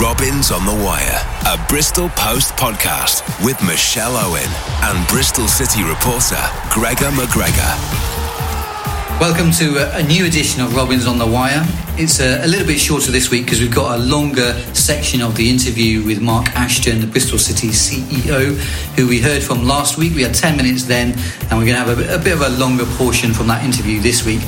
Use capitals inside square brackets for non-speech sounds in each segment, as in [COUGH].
Robins on the Wire, a Bristol Post podcast with Michelle Owen and Bristol City reporter Gregor McGregor. Welcome to a, a new edition of Robins on the Wire. It's a, a little bit shorter this week because we've got a longer section of the interview with Mark Ashton, the Bristol City CEO, who we heard from last week. We had 10 minutes then, and we're going to have a, a bit of a longer portion from that interview this week.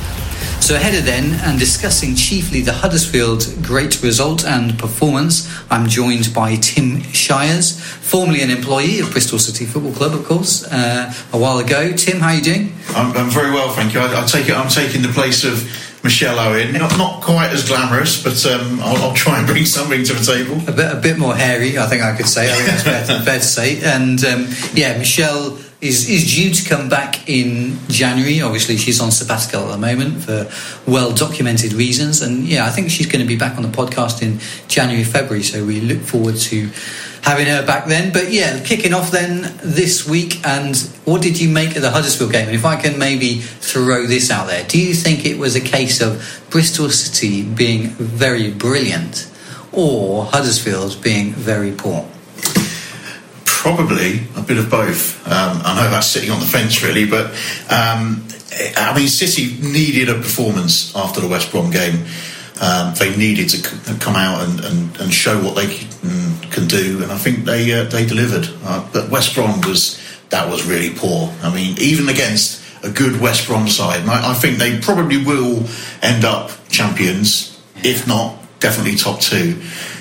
So ahead of then, and discussing chiefly the Huddersfield great result and performance, I'm joined by Tim Shires, formerly an employee of Bristol City Football Club, of course, uh, a while ago. Tim, how are you doing? I'm, I'm very well, thank you. I, I, take it I'm taking the place of Michelle Owen. Not, not quite as glamorous, but um, I'll, I'll, try and bring something to the table. A bit, a bit more hairy, I think I could say. I think that's fair to, [LAUGHS] fair to say. And um, yeah, Michelle is, is due to come back in January. Obviously, she's on sabbatical at the moment for well documented reasons. And yeah, I think she's going to be back on the podcast in January, February. So we look forward to having her back then. But yeah, kicking off then this week. And what did you make of the Huddersfield game? And if I can maybe throw this out there, do you think it was a case of Bristol City being very brilliant or Huddersfield being very poor? Probably a bit of both. Um, I know that's sitting on the fence, really, but um, I mean, City needed a performance after the West Brom game. Um, they needed to come out and, and, and show what they can, can, do, and I think they uh, they delivered. Uh, but West Brom was that was really poor. I mean, even against a good West Brom side, I, I think they probably will end up champions, if not definitely top two.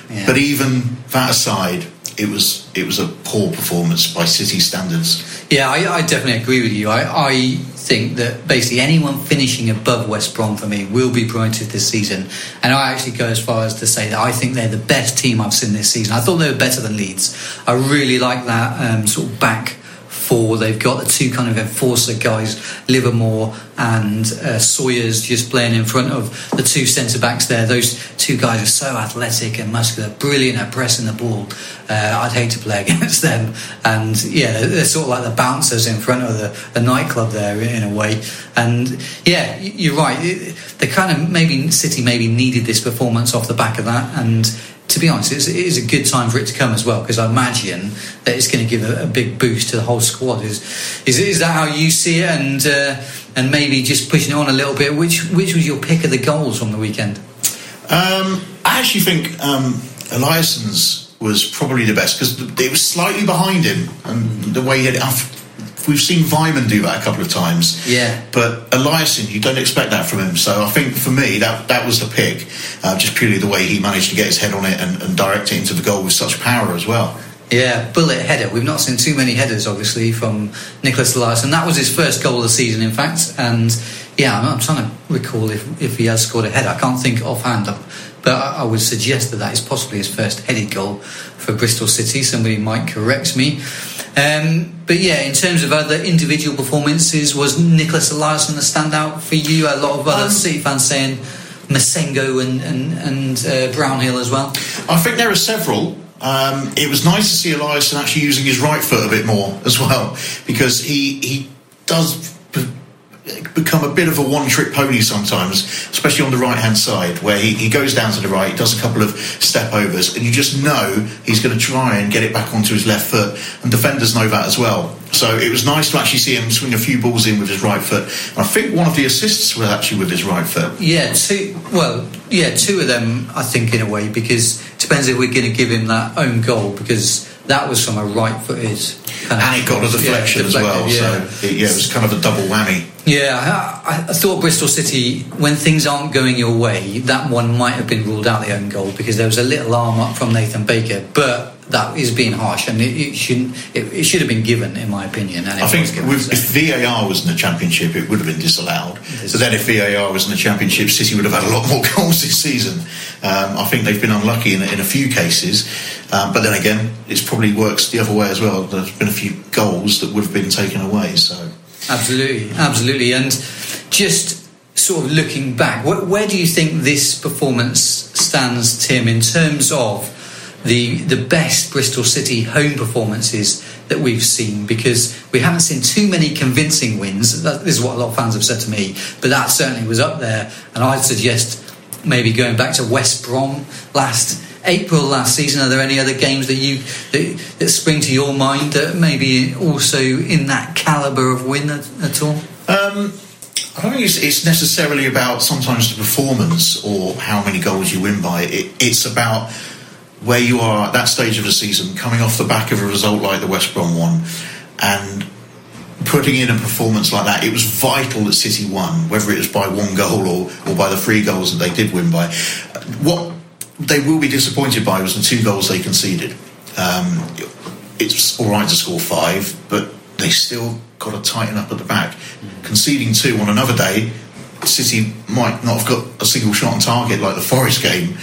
Yeah. But even that aside, it was it was a poor performance by City standards. Yeah, I, I definitely agree with you. I, I, think that basically anyone finishing above West Brom for me will be promoted this season, and I actually go as far as to say that I think they're the best team I've seen this season. I thought they were better than Leeds. I really like that um, sort of back four. They've got the two kind of enforcer guys, Livermore and uh, Sawyers, just playing in front of the two centre backs there. Those two guys are so athletic and muscular, brilliant at pressing the ball. Uh, I'd hate to play [LAUGHS] against them. And yeah, they're sort of like the bouncers in front of the, the nightclub there in a way. And yeah, you're right. They kind of maybe City maybe needed this performance off the back of that and to be honest, it is a good time for it to come as well because I imagine that it's going to give a, a, big boost to the whole squad. Is is, is that how you see it? And uh, and maybe just pushing it on a little bit. Which which was your pick of the goals from the weekend? Um, I actually think um, was probably the best because it was slightly behind him and the way he had it. We've seen Weimann do that a couple of times. Yeah. But Eliasson, you don't expect that from him. So I think for me, that, that was the pick. Uh, just purely the way he managed to get his head on it and, and direct it into the goal with such power as well. Yeah, bullet header. We've not seen too many headers, obviously, from Nicholas Eliasson. That was his first goal of the season, in fact. And yeah, I'm, I'm trying to recall if, if he has scored a header. I can't think offhand, but I, would suggest that that is possibly his first headed goal for Bristol City. Somebody might correct me. Um, but yeah, in terms of other individual performances, was Nicholas Eliasson the standout for you? A lot of other um, City fans saying Massengo and and, and uh, Brownhill as well. I think there are several. Um, it was nice to see Eliasson actually using his right foot a bit more as well, because he he does become a bit of a one trick pony sometimes, especially on the right hand side, where he, he goes down to the right, does a couple of step overs, and you just know he's going to try and get it back onto his left foot. And defenders know that as well. So it was nice to actually see him swing a few balls in with his right foot. And I think one of the assists was actually with his right foot. Yeah, two. Well, yeah, two of them. I think in a way because it depends if we're going to give him that own goal because that was from a right footed. Kind of and it got a deflection yeah, as well. Yeah. So it, yeah, it was kind of a double whammy. Yeah, I, I, thought Bristol City, when things aren't going your way, that one might have been ruled out the own goal because there was a little arm up from Nathan Baker. But that is being harsh, and it, it shouldn't. It, it, should have been given, in my opinion. I think with, if VAR was in the championship, it would have been disallowed. So then, if VAR was in the championship, City would have had a lot more [LAUGHS] goals this season. Um, I think they've been unlucky in, in a few cases, um, but then again, it probably works the other way as well. There's been a few goals that would have been taken away. So absolutely, absolutely, and just sort of looking back, where, where do you think this performance stands, Tim, in terms of the the best Bristol City home performances that we've seen because we haven't seen too many convincing wins. This is what a lot of fans have said to me, but that certainly was up there. And I'd suggest maybe going back to West Brom last April last season. Are there any other games that you that, that spring to your mind that maybe also in that calibre of win at, at all? Um, I don't think it's, it's, necessarily about sometimes the performance or how many goals you win by. It, it's about where you are at that stage of the season, coming off the back of a result like the West Brom one, and putting in a performance like that, it was vital that City won, whether it was by one goal or, or by the three goals that they did win by. What they will be disappointed by was the two goals they conceded. Um, it's all right to score five, but they still got to tighten up at the back. Conceding two on another day City might not have got a single shot on target like the Forest game,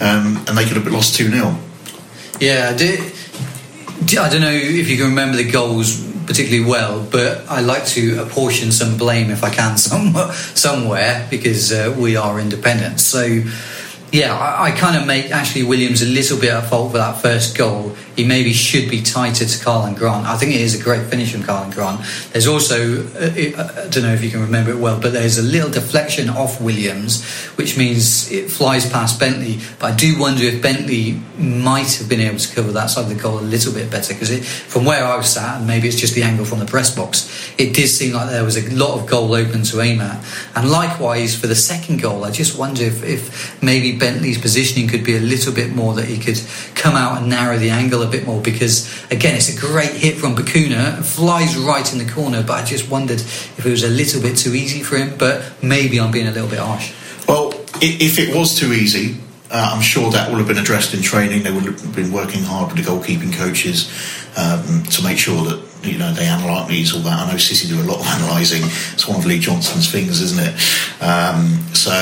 um, and they could have lost 2 0. Yeah, I, do, I don't know if you can remember the goals particularly well, but I like to apportion some blame if I can [LAUGHS] somewhere, somewhere because uh, we are independent. So yeah, I, I kind of make Ashley Williams a little bit at fault for that first goal. He maybe should be tighter to Karlan Grant. I think it is a great finish from Karlan Grant. There's also, uh, I don't know if you can remember it well, but there's a little deflection off Williams, which means it flies past Bentley. But I do wonder if Bentley might have been able to cover that side of the goal a little bit better because from where I was sat, and maybe it's just the angle from the press box, it did seem like there was a lot of goal open to aim at. And likewise for the second goal, I just wonder if, if maybe Bentley's positioning could be a little bit more that he could come out and narrow the angle a bit more because again it's a great hit from Bacuna. Flies right in the corner but I just wondered if it was a little bit too easy for him but maybe I'm being a little bit harsh. Well if it was too easy uh, I'm sure that would have been addressed in training. They would have been working hard with the goalkeeping coaches um, to make sure that you know they analyse all that. I know City do a lot of [LAUGHS] analysing. It's one of Lee Johnson's things, isn't it? Um, so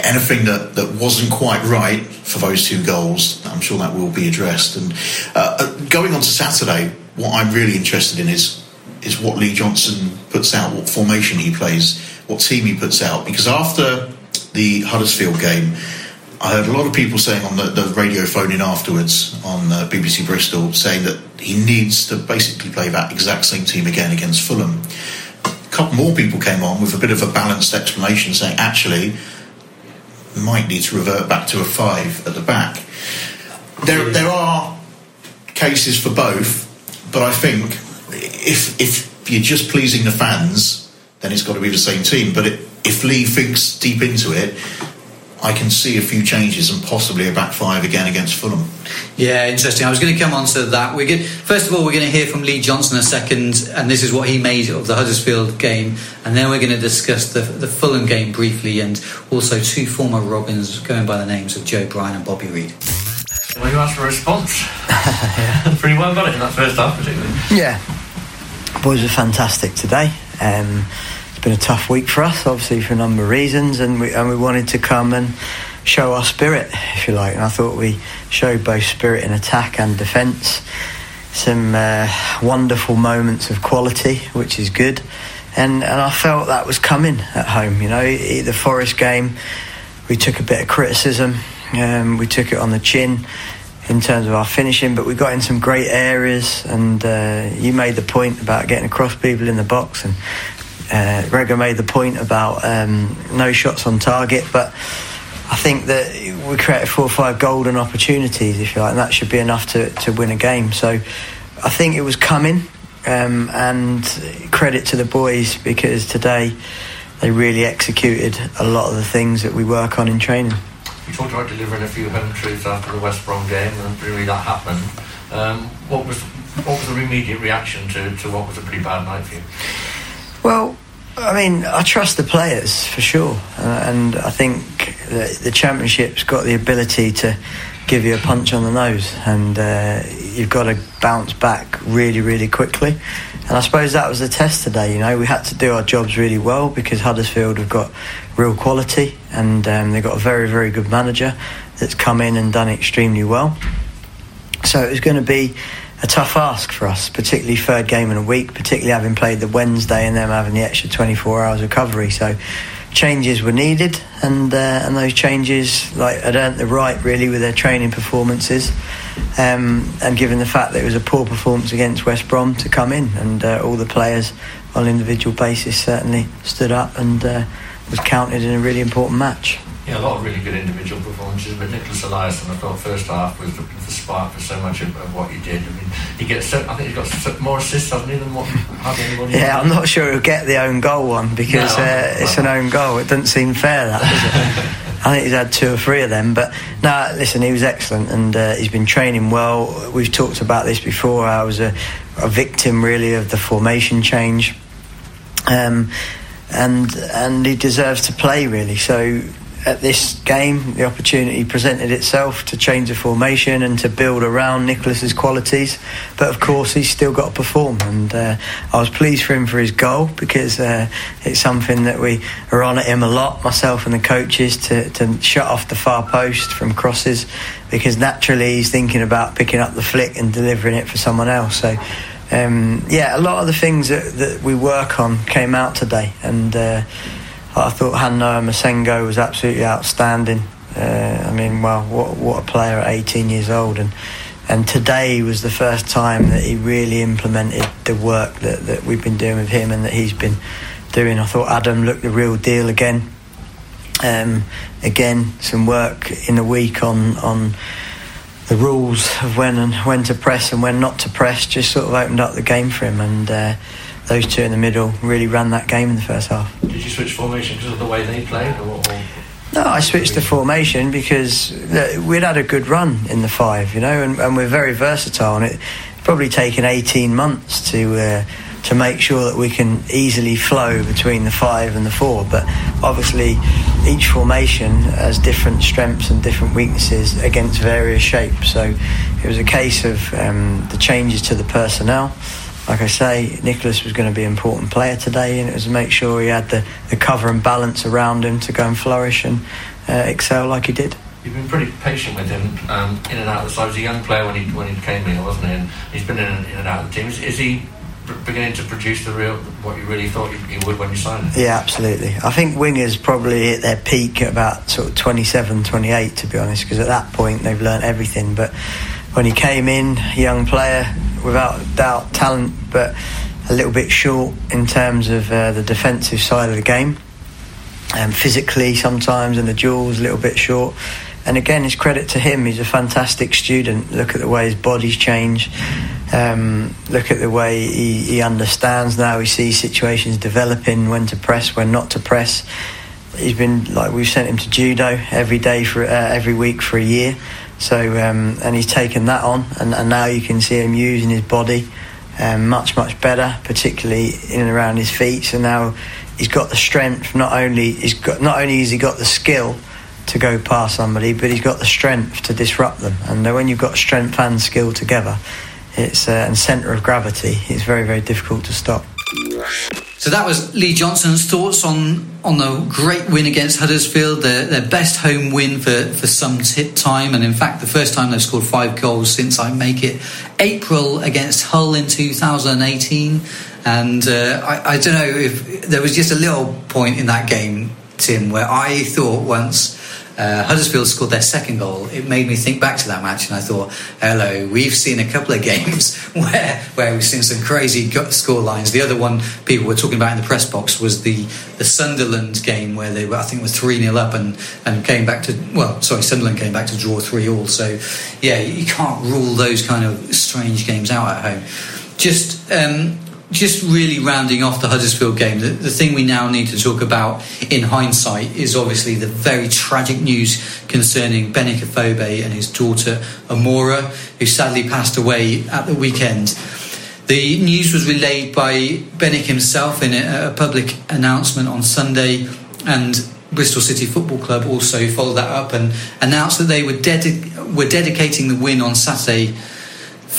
anything that, that wasn't quite right for those two goals, I'm sure that will be addressed. And uh, uh going on to Saturday, what I'm really interested in is is what Lee Johnson puts out, what formation he plays, what team he puts out. Because after the Huddersfield game I heard a lot of people saying on the, the radio phoning afterwards on uh, BBC Bristol saying that he needs to basically play that exact same team again against Fulham. A couple more people came on with a bit of a balanced explanation saying actually might need to revert back to a five at the back. There, there are cases for both, but I think if if you're just pleasing the fans, then it's got to be the same team. But it, if Lee thinks deep into it, I can see a few changes and possibly a back five again against Fulham. Yeah, interesting. I was going to come on to that. We're going, first of all, we're going to hear from Lee Johnson a second, and this is what he made of the Huddersfield game, and then we're going to discuss the, the Fulham game briefly, and also two former Robins going by the names of Joe Bryan and Bobby Reid. Well, you asked for a response. yeah. [LAUGHS] [LAUGHS] Pretty well got it in that first half, particularly. Yeah, boys were fantastic today. Um, been a tough week for us, obviously for a number of reasons, and we and we wanted to come and show our spirit, if you like. And I thought we showed both spirit in attack and defence. Some uh, wonderful moments of quality, which is good, and and I felt that was coming at home. You know, the Forest game, we took a bit of criticism, um, we took it on the chin in terms of our finishing, but we got in some great areas. And uh, you made the point about getting across people in the box, and uh, Gregor made the point about um, no shots on target, but I think that we created four or five golden opportunities, if you like, and that should be enough to, to win a game. So I think it was coming, um, and credit to the boys because today they really executed a lot of the things that we work on in training. You talked about delivering a few home truths after the West Brom game, and really that happened. Um, what was what was the immediate reaction to, to what was a pretty bad night for you? Well, I mean, I trust the players for sure, uh, and I think the, championship's got the ability to give you a punch on the nose, and uh, you've got to bounce back really, really quickly. And I suppose that was the test today. You know, we had to do our jobs really well because Huddersfield have got real quality, and um, they've got a very, very good manager that's come in and done extremely well. So it was going to be a tough ask for us, particularly third game in a week, particularly having played the Wednesday and them having the extra 24 hours recovery. So changes were needed, and uh, and those changes like had earned the right really with their training performances, um, and given the fact that it was a poor performance against West Brom to come in, and uh, all the players on an individual basis certainly stood up and uh, was counted in a really important match. Yeah, a lot of really good individual performances, but Nicholas Eliasson, I thought first half was the, the spark for so much of, of, what he did. I mean, he gets, so, I think he's got more assists, hasn't he, than what anybody. Yeah, I'm not sure he'll get the own goal one because no, uh, it's an own goal. It doesn't seem fair, that does it? [LAUGHS] I think he's had two or three of them, but no, listen, he was excellent and uh, he's been training well. We've talked about this before. I was a, a victim really of the formation change. Um, and and he deserves to play really. So at this game, the opportunity presented itself to change the formation and to build around Nicholas's qualities. But of course, he's still got to perform, and uh, I was pleased for him for his goal because uh, it's something that we are on at him a lot, myself and the coaches, to, to shut off the far post from crosses because naturally he's thinking about picking up the flick and delivering it for someone else. So. Um, yeah, a lot of the things that, that, we work on came out today, and uh, I thought Han-Noah Massengo was absolutely outstanding. Uh, I mean, well, what, what a player at 18 years old. And, and today was the first time that he really implemented the work that, that we've been doing with him and that he's been doing. I thought Adam looked the real deal again. Um, again, some work in the week on, on the rules of when and when to press and when not to press just sort of opened up the game for him. And uh, those two in the middle really ran that game in the first half. Did you switch formation because of the way they played, or? or? No, I switched the formation because we'd had a good run in the five, you know, and, and we're very versatile. And it's probably taken 18 months to uh, to make sure that we can easily flow between the five and the four. But obviously, each formation has different strengths and different weaknesses against various shapes. So it was a case of um, the changes to the personnel like I say, Nicholas was going to be an important player today, and it was to make sure he had the, the cover and balance around him to go and flourish and uh, excel like he did. You've been pretty patient with him um, in and out of the side. He was a young player when he when he came here, wasn't he? And he's been in and, in and out of the team. Is, is he beginning to produce the real what you really thought he would when you signed him? Yeah, absolutely. I think wingers probably hit their peak at about sort of 27, 28, to be honest, because at that point they've learned everything. But when he came in, young player, without doubt talent, but a little bit short in terms of uh, the defensive side of the game. Um, physically, sometimes, and the duels a little bit short. And again, it's credit to him. He's a fantastic student. Look at the way his body's changed. Um, look at the way he, he understands now. He sees situations developing, when to press, when not to press. He's been like we've sent him to judo every day for uh, every week for a year. So um, and he's taken that on, and, and, now you can see him using his body um, much much better, particularly in and around his feet. So now he's got the strength. Not only he's got not only has he got the skill to go past somebody, but he's got the strength to disrupt them. And when you've got strength and skill together, it's uh, and centre of gravity, it's very very difficult to stop. So that was Lee Johnson's thoughts on on the great win against Huddersfield, their, their best home win for, for some time, and in fact the first time they've scored five goals since I make it April against Hull in 2018. And uh, I, I don't know if there was just a little point in that game, Tim, where I thought once uh, Huddersfield scored their second goal, it made me think back to that match, and I thought, hello, we've seen a couple of [LAUGHS] games where where we've seen some crazy score lines. The other one people were talking about in the press box was the the Sunderland game where they were, I think, were three 0 up and and came back to well, sorry, Sunderland came back to draw three all. So yeah, you can't rule those kind of strange games out at home. Just um, just really rounding off the Huddersfield game, the, the, thing we now need to talk about in hindsight is obviously the very tragic news concerning Benik Afobe and his daughter Amora, who sadly passed away at the weekend. The news was relayed by Benik himself in a, a public announcement on Sunday, and Bristol City Football Club also followed that up and announced that they were, dedicate we're dedicating the win on Saturday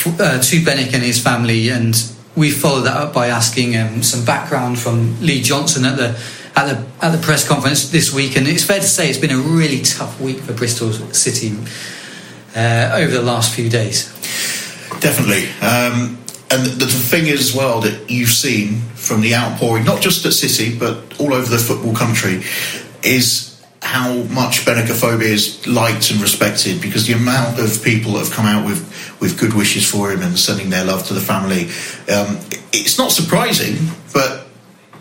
uh, to Benik and his family, and we followed that up by asking um, some background from Lee Johnson at the at the at the press conference this week. And it's fair to say it's been a really tough week for Bristol City uh, over the last few days. Definitely. Um, and the, the thing is, as well, that you've seen from the outpouring, not just at City, but all over the football country, is how much Benik Afobe is liked and respected because the amount of people that have come out with, with good wishes for him and sending their love to the family, um, it's not surprising, but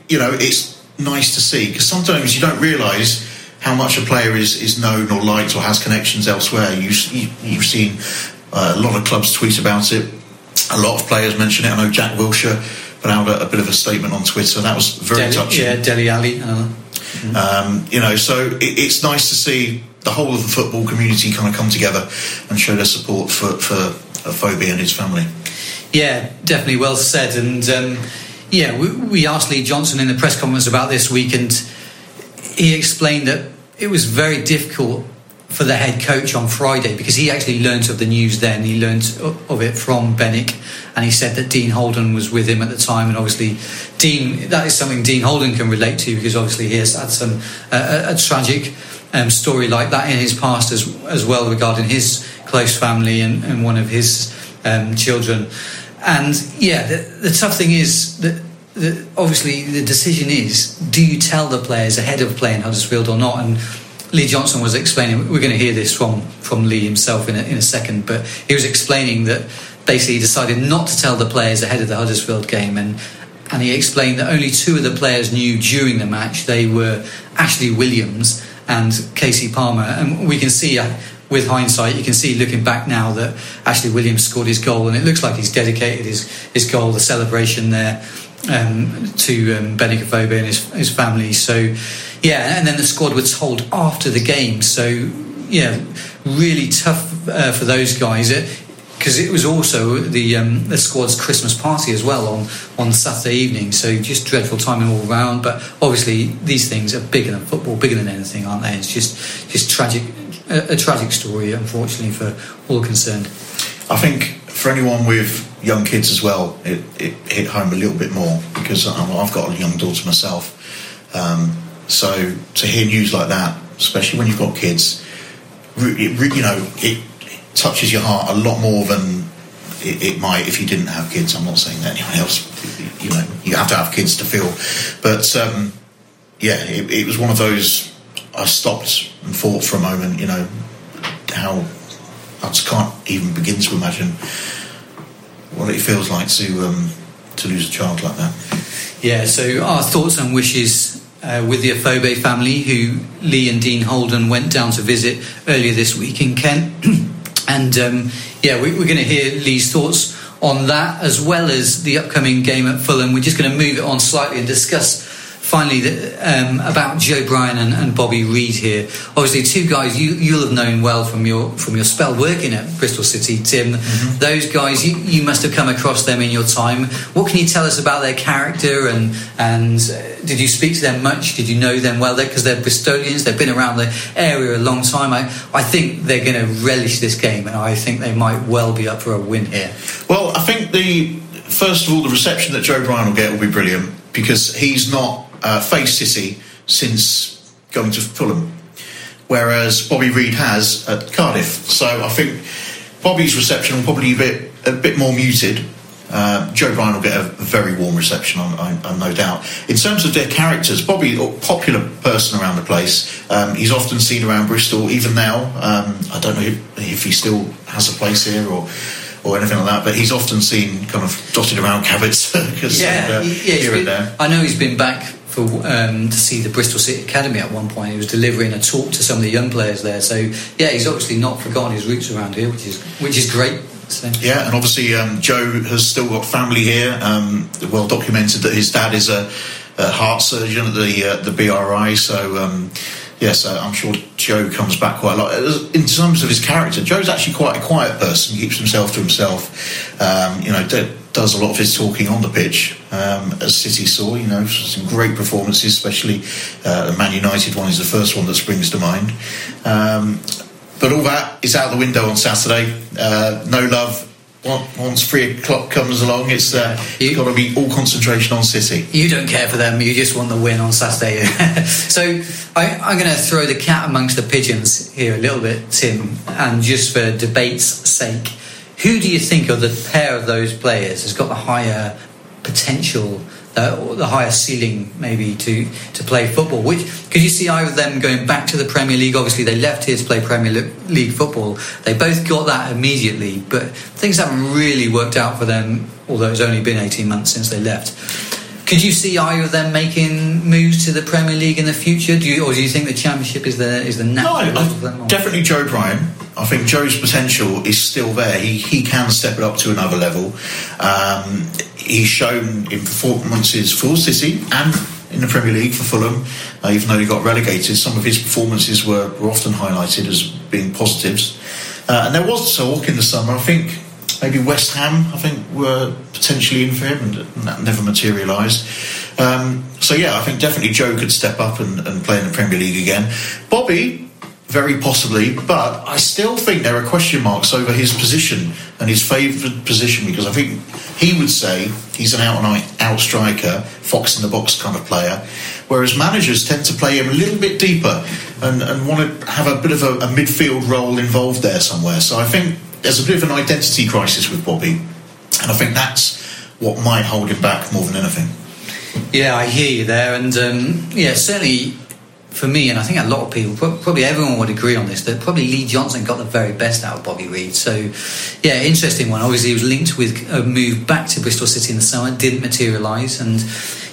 you know, it's nice to see because sometimes you don't realise how much a player is, is known or liked or has connections elsewhere. You, you, you've seen uh, a lot of clubs tweet about it. A lot of players mention it. I know Jack Wilshere put out a, a bit of a statement on Twitter. That was very Dele, touching. Yeah, Dele Alli. Uh, Mm-hmm. Um, you know, so it, it's nice to see the whole of the football community kind of come together and show their support for for Phobie and his family. Yeah, definitely well said. And um, yeah, we, we asked Lee Johnson in the press conference about this week, and he explained that it was very difficult for the head coach on Friday because he actually learnt of the news then. He learnt of it from Benik, and he said that Dean Holden was with him at the time. And obviously, Dean that is something Dean Holden can relate to because obviously he has had some uh, a, tragic um, story like that in his past as as well regarding his close family and, and one of his um, children. And yeah, the, the tough thing is that. Obviously, the decision is: do you tell the players ahead of playing Huddersfield or not? And Lee Johnson was explaining. We're going to hear this from from Lee himself in a, in a second, but he was explaining that basically he decided not to tell the players ahead of the Huddersfield game, and and he explained that only two of the players knew during the match. They were Ashley Williams and Casey Palmer, and we can see. Uh, with hindsight, you can see looking back now that Ashley Williams scored his goal, and it looks like he's dedicated his, his goal, the celebration there, um, to um, Benik Afobe and his, his family. So, yeah, and then the squad were told after the game. So, yeah, really tough uh, for those guys. because it was also the um, the squad's Christmas party as well on, on Saturday evening. So just dreadful timing all round. But obviously these things are bigger than football, bigger than anything, aren't they? It's just just tragic, a, a tragic story, unfortunately for all concerned. I think for anyone with young kids as well, it, it hit home a little bit more because I've got a young daughter myself. Um, so to hear news like that, especially when you've got kids, it, you know, it, touches your heart a lot more than it, it, might if you didn't have kids. I'm not saying that anyone else, you know, you have to have kids to feel. But um, yeah, it, it was one of those. I stopped and thought for a moment, you know, how I just can't even begin to imagine what it feels like to um, to lose a child like that. Yeah. So our thoughts and wishes uh, with the Afobe family, who Lee and Dean Holden went down to visit earlier this week in Kent. [CLEARS THROAT] and um, yeah, we, are going to hear Lee's thoughts on that as well as the upcoming game at Fulham. We're just going to move it on slightly and discuss finally the, um, about Joe Bryan and, and, Bobby Reid here. Obviously, two guys you, you'll have known well from your from your spell working at Bristol City, Tim. Mm-hmm. Those guys you, you must have come across them in your time. What can you tell us about their character and and uh, did you speak to them much? Did you know them well? Because they're Bristolians, they've been around the area a long time. I I think they're going to relish this game, and I think they might well be up for a win here. Well, I think the first of all the reception that Joe Bryan will get will be brilliant because he's not uh, faced City since going to Fulham, whereas Bobby Reid has at Cardiff. So I think Bobby's reception will probably be a bit, a bit more muted. Uh, Joe Bryan will get a very warm reception, I'm, no doubt. In terms of their characters, Bobby, a popular person around the place. Um, he's often seen around Bristol, even now. Um, I don't know if, if he still has a place here or or anything like that. But he's often seen kind of dotted around Cabot [LAUGHS] Circus yeah, uh, yeah, here been, and there. I know he's been back for um, to see the Bristol City Academy at one point. He was delivering a talk to some of the young players there. So yeah, he's obviously not forgotten his roots around here, which is which is great. So. Yeah, and obviously um, Joe has still got family here. Um, well documented that his dad is a, a heart surgeon at the uh, the BRI. So um, yes, uh, I'm sure Joe comes back quite a lot. In terms of his character, Joe's actually quite a quiet person. He keeps himself to himself. Um, you know, does a lot of his talking on the pitch, um, as City saw. You know, some great performances, especially uh, Man United one is the first one that springs to mind. Um, but all that is out the window on Saturday. Uh, no love. Once three o'clock comes along, it's, uh, You- it's got to be all concentration on City. You don't care for them. You just want the win on Saturday. [LAUGHS] so I, I'm going to throw the cat amongst the pigeons here a little bit, Tim, and just for debate's sake, who do you think of the pair of those players has got the higher potential, uh, or the higher ceiling, maybe to to play football? Which could you see either of them going back to the Premier League? Obviously, they left here to play Premier League football. They both got that immediately, but things haven't really worked out for them. Although it's only been 18 months since they left. Could you see either of them making moves to the Premier League in the future? Do you, or do you think the Championship is the is the No, natural them? Definitely Joe Bryan. I think Joe's potential is still there. He, he can step it up to another level. Um, he's shown in performances for City and in the Premier League for Fulham, uh, even though he got relegated, some of his performances were, were often highlighted as being positives. Uh, and there was talk in the summer, I think maybe West Ham, I think, were potentially in for him, and that never materialised. Um, so yeah, I think definitely Joe could step up and, and play in the Premier League again. Bobby, very possibly, but I still think there are question marks over his position and his favoured position because I think he would say he's an out and out- striker, fox in the box kind of player, whereas managers tend to play him a little bit deeper and, and want to have a bit of a, a midfield role involved there somewhere. So I think there's a bit of an identity crisis with Bobby, and I think that's what might hold him back more than anything. Yeah, I hear you there, and um, yeah, certainly for me, and I think a lot of people, probably everyone would agree on this, that probably Lee Johnson got the very best out of Bobby Reid. So, yeah, interesting one. Obviously, he was linked with a move back to Bristol City in the summer, didn't materialise, and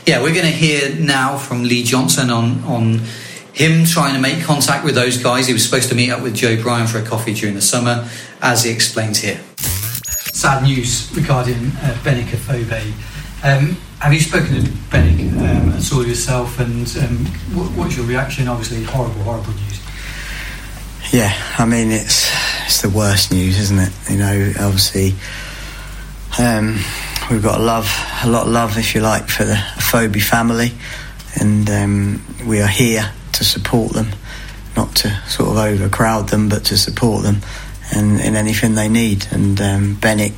yeah, we're going to hear now from Lee Johnson on on him trying to make contact with those guys. He was supposed to meet up with Joe Bryan for a coffee during the summer, as he explains here. Sad news regarding uh, Benik Afobe. Um, have you spoken to Benik um, at all yourself, and um, what, what's your reaction? Obviously, horrible, horrible news. Yeah, I mean it's it's the worst news, isn't it? You know, obviously, um, we've got a love, a lot of love, if you like, for the Afobe family, and um, we are here to support them, not to sort of overcrowd them, but to support them in, in anything they need. And um, Benik,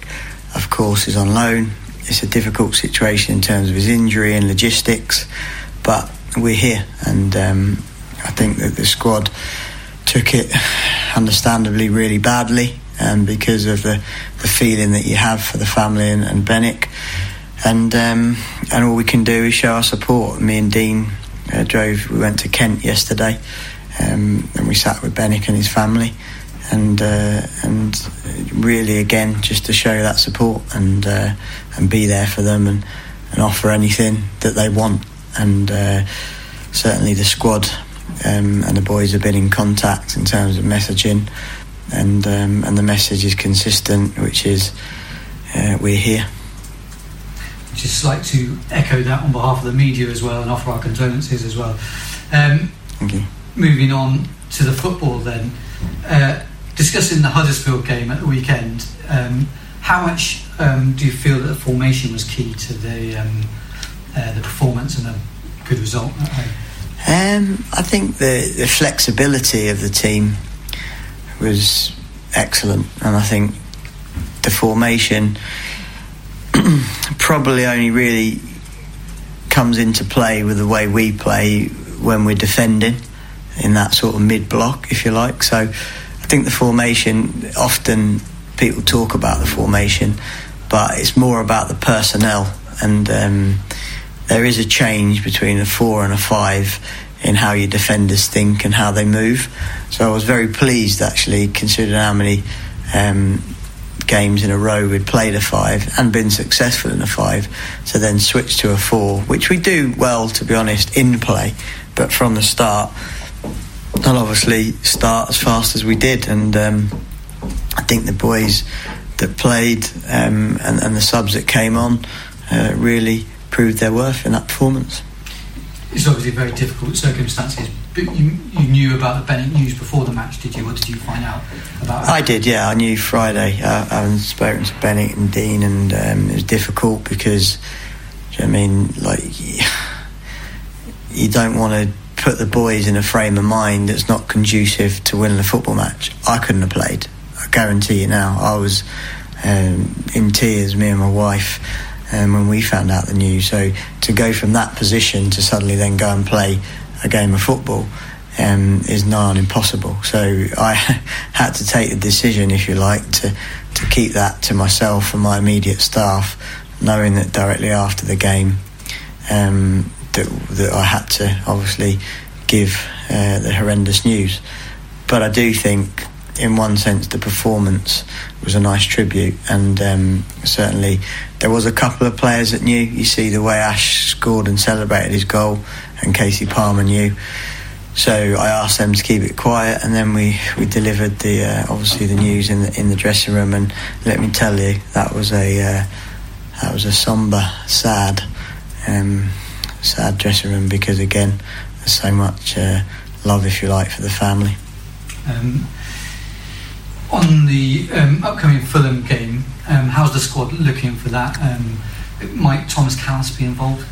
of course, is on loan. It's a difficult situation in terms of his injury and logistics, but we're here, and um, I think that the squad took it understandably really badly um, because of the, the feeling that you have for the family and, and Benik. And um, and all we can do is show our support. Me and Dean uh, drove. We went to Kent yesterday, um, and we sat with Benik and his family, and uh, and really again just to show that support and uh, and be there for them and, and offer anything that they want. And uh, certainly the squad um, and the boys have been in contact in terms of messaging, and um, and the message is consistent, which is uh, we're here. Just like to echo that on behalf of the media as well, and offer our condolences as well. Um, Thank you. moving on to the football, then uh, discussing the Huddersfield game at the weekend. Um, how much um, do you feel that the formation was key to the um, uh, the performance and a good result? Um, I think the, the flexibility of the team was excellent, and I think the formation [CLEARS THROAT] probably only really comes into play with the way we play when we're defending in that sort of mid block, if you like. So I think the formation often people talk about the formation, but it's more about the personnel and. Um, there is a change between a four and a five in how your defenders think and how they move. So I was very pleased actually, considering how many um, games in a row we'd played a five and been successful in a five, to then switch to a four, which we do well, to be honest, in play, but from the start, I'll obviously start as fast as we did. And um, I think the boys that played um, and, and the subs that came on uh, really proved their worth in that performance. It's obviously very difficult circumstances, but you, you knew about the Benik news before the match, did you? What did you find out about? I did, yeah. I knew Friday. Uh, I haven't spoken to Benik and Dean, and um, it was difficult because, do you know what I mean, like, [SIGHS] you don't want to put the boys in a frame of mind that's not conducive to winning a football match. I couldn't have played. Guarantee you now. I was um, in tears, me and my wife, um, when we found out the news. So to go from that position to suddenly then go and play a game of football um, is nigh on impossible. So I [LAUGHS] had to take the decision, if you like, to to keep that to myself and my immediate staff, knowing that directly after the game um, that, that I had to obviously give uh, the horrendous news. But I do think, in one sense, the performance was a nice tribute, and um, certainly there was a couple of players that knew. You see the way Ash scored and celebrated his goal, and Casey Palmer knew. So I asked them to keep it quiet, and then we, we delivered the uh, obviously the news in the in the dressing room. And let me tell you, that was a uh, that was a somber, sad, um, sad dressing room because again, there's so much uh, love, if you like, for the family. Um, on the um, upcoming Fulham game, um, how's the squad looking for that? Um, might Thomas Kalas be involved?